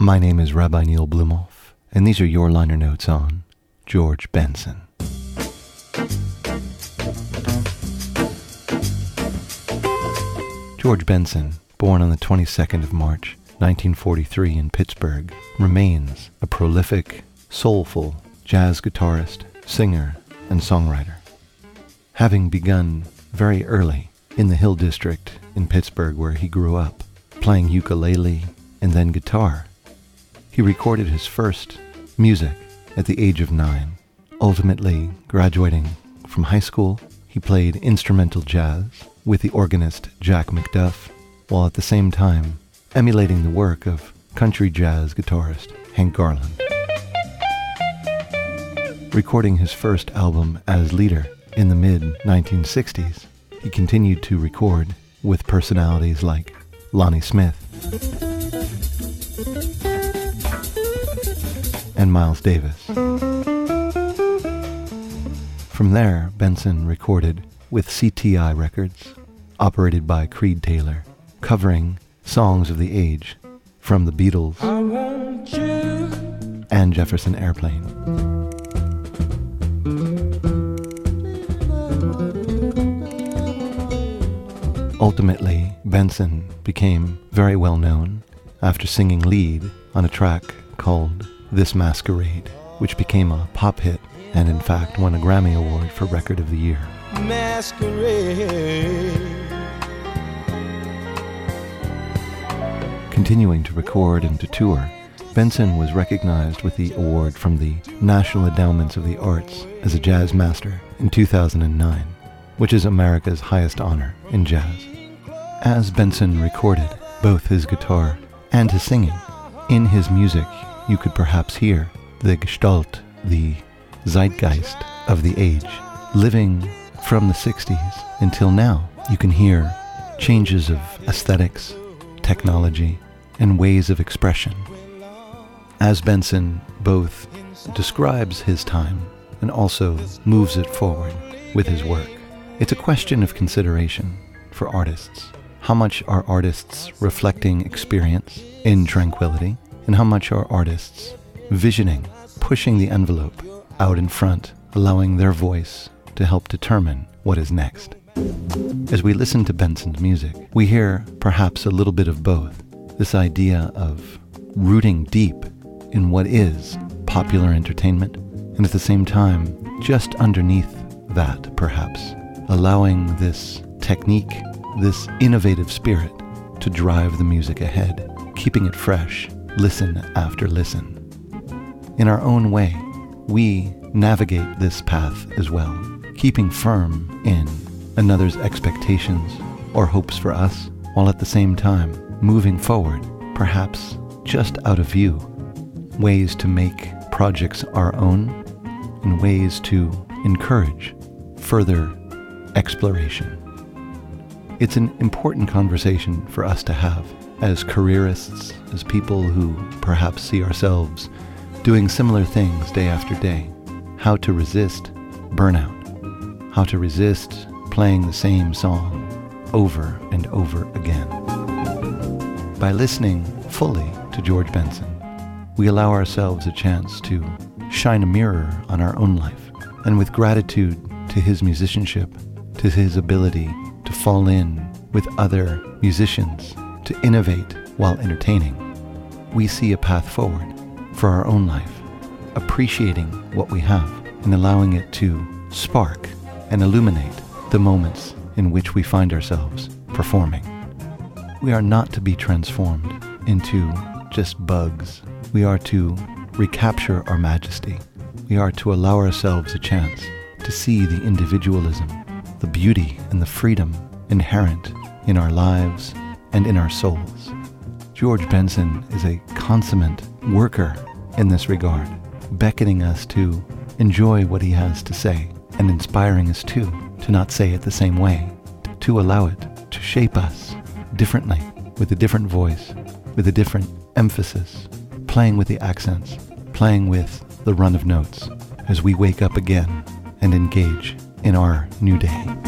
My name is Rabbi Neil Blumofe, and these are your liner notes on George Benson. George Benson, born on the 22nd of March, 1943 in Pittsburgh, remains a prolific, soulful jazz guitarist, singer, and songwriter. Having begun very early in the Hill District in Pittsburgh where he grew up, playing ukulele and then guitar, he recorded his first music at the age of nine. Ultimately, graduating from high school, he played instrumental jazz with the organist Jack McDuff, while at the same time emulating the work of country jazz guitarist Hank Garland. Recording his first album as leader in the mid 1960s, he continued to record with personalities like Lonnie Smith and Miles Davis. From there, Benson recorded with CTI Records, operated by Creed Taylor, covering songs of the age from the Beatles and Jefferson Airplane. Ultimately, Benson became very well known after singing lead on a track called This Masquerade, which became a pop hit and in fact won a Grammy Award for Record of the Year. Masquerade. Continuing to record and to tour, Benson was recognized with the award from the National Endowments of the Arts as a jazz master in 2009, which is America's highest honor in jazz. As Benson recorded both his guitar and his singing, in his music you could perhaps hear the gestalt, the zeitgeist of the age, living from the 60s until now. You can hear changes of aesthetics, technology, and ways of expression. As Benson both describes his time and also moves it forward with his work, it's a question of consideration for artists. How much are artists reflecting experience in tranquility, and how much are artists visioning, pushing the envelope out in front, allowing their voice to help determine what is next? As we listen to Benson's music, we hear perhaps a little bit of both this idea of rooting deep in what is popular entertainment, and at the same time, just underneath that, perhaps, allowing this technique, this innovative spirit to drive the music ahead, keeping it fresh, listen after listen. In our own way, we navigate this path as well, keeping firm in another's expectations or hopes for us, while at the same time moving forward, perhaps just out of view, ways to make projects our own, and ways to encourage further exploration. It's an important conversation for us to have as careerists, as people who perhaps see ourselves doing similar things day after day. How to resist burnout, how to resist playing the same song over and over again. By listening fully to George Benson, we allow ourselves a chance to shine a mirror on our own life. And with gratitude to his musicianship, to his ability to fall in with other musicians, to innovate while entertaining, we see a path forward for our own life, appreciating what we have and allowing it to spark and illuminate the moments in which we find ourselves performing. We are not to be transformed into just bugs. We are to recapture our majesty. We are to allow ourselves a chance to see the individualism, the beauty, and the freedom inherent in our lives and in our souls. George Benson is a consummate worker in this regard, beckoning us to enjoy what he has to say and inspiring us too to not say it the same way, to allow it to shape us differently, with a different voice, with a different emphasis, playing with the accents, playing with the run of notes as we wake up again and engage in our new day.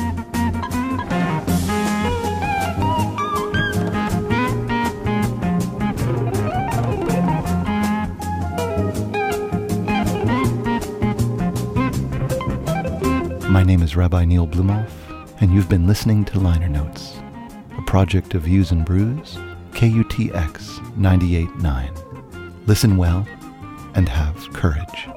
My name is Rabbi Neil Blumofe, and you've been listening to Liner Notes, a project of Views and Brews, KUTX 98.9. Listen well and have courage.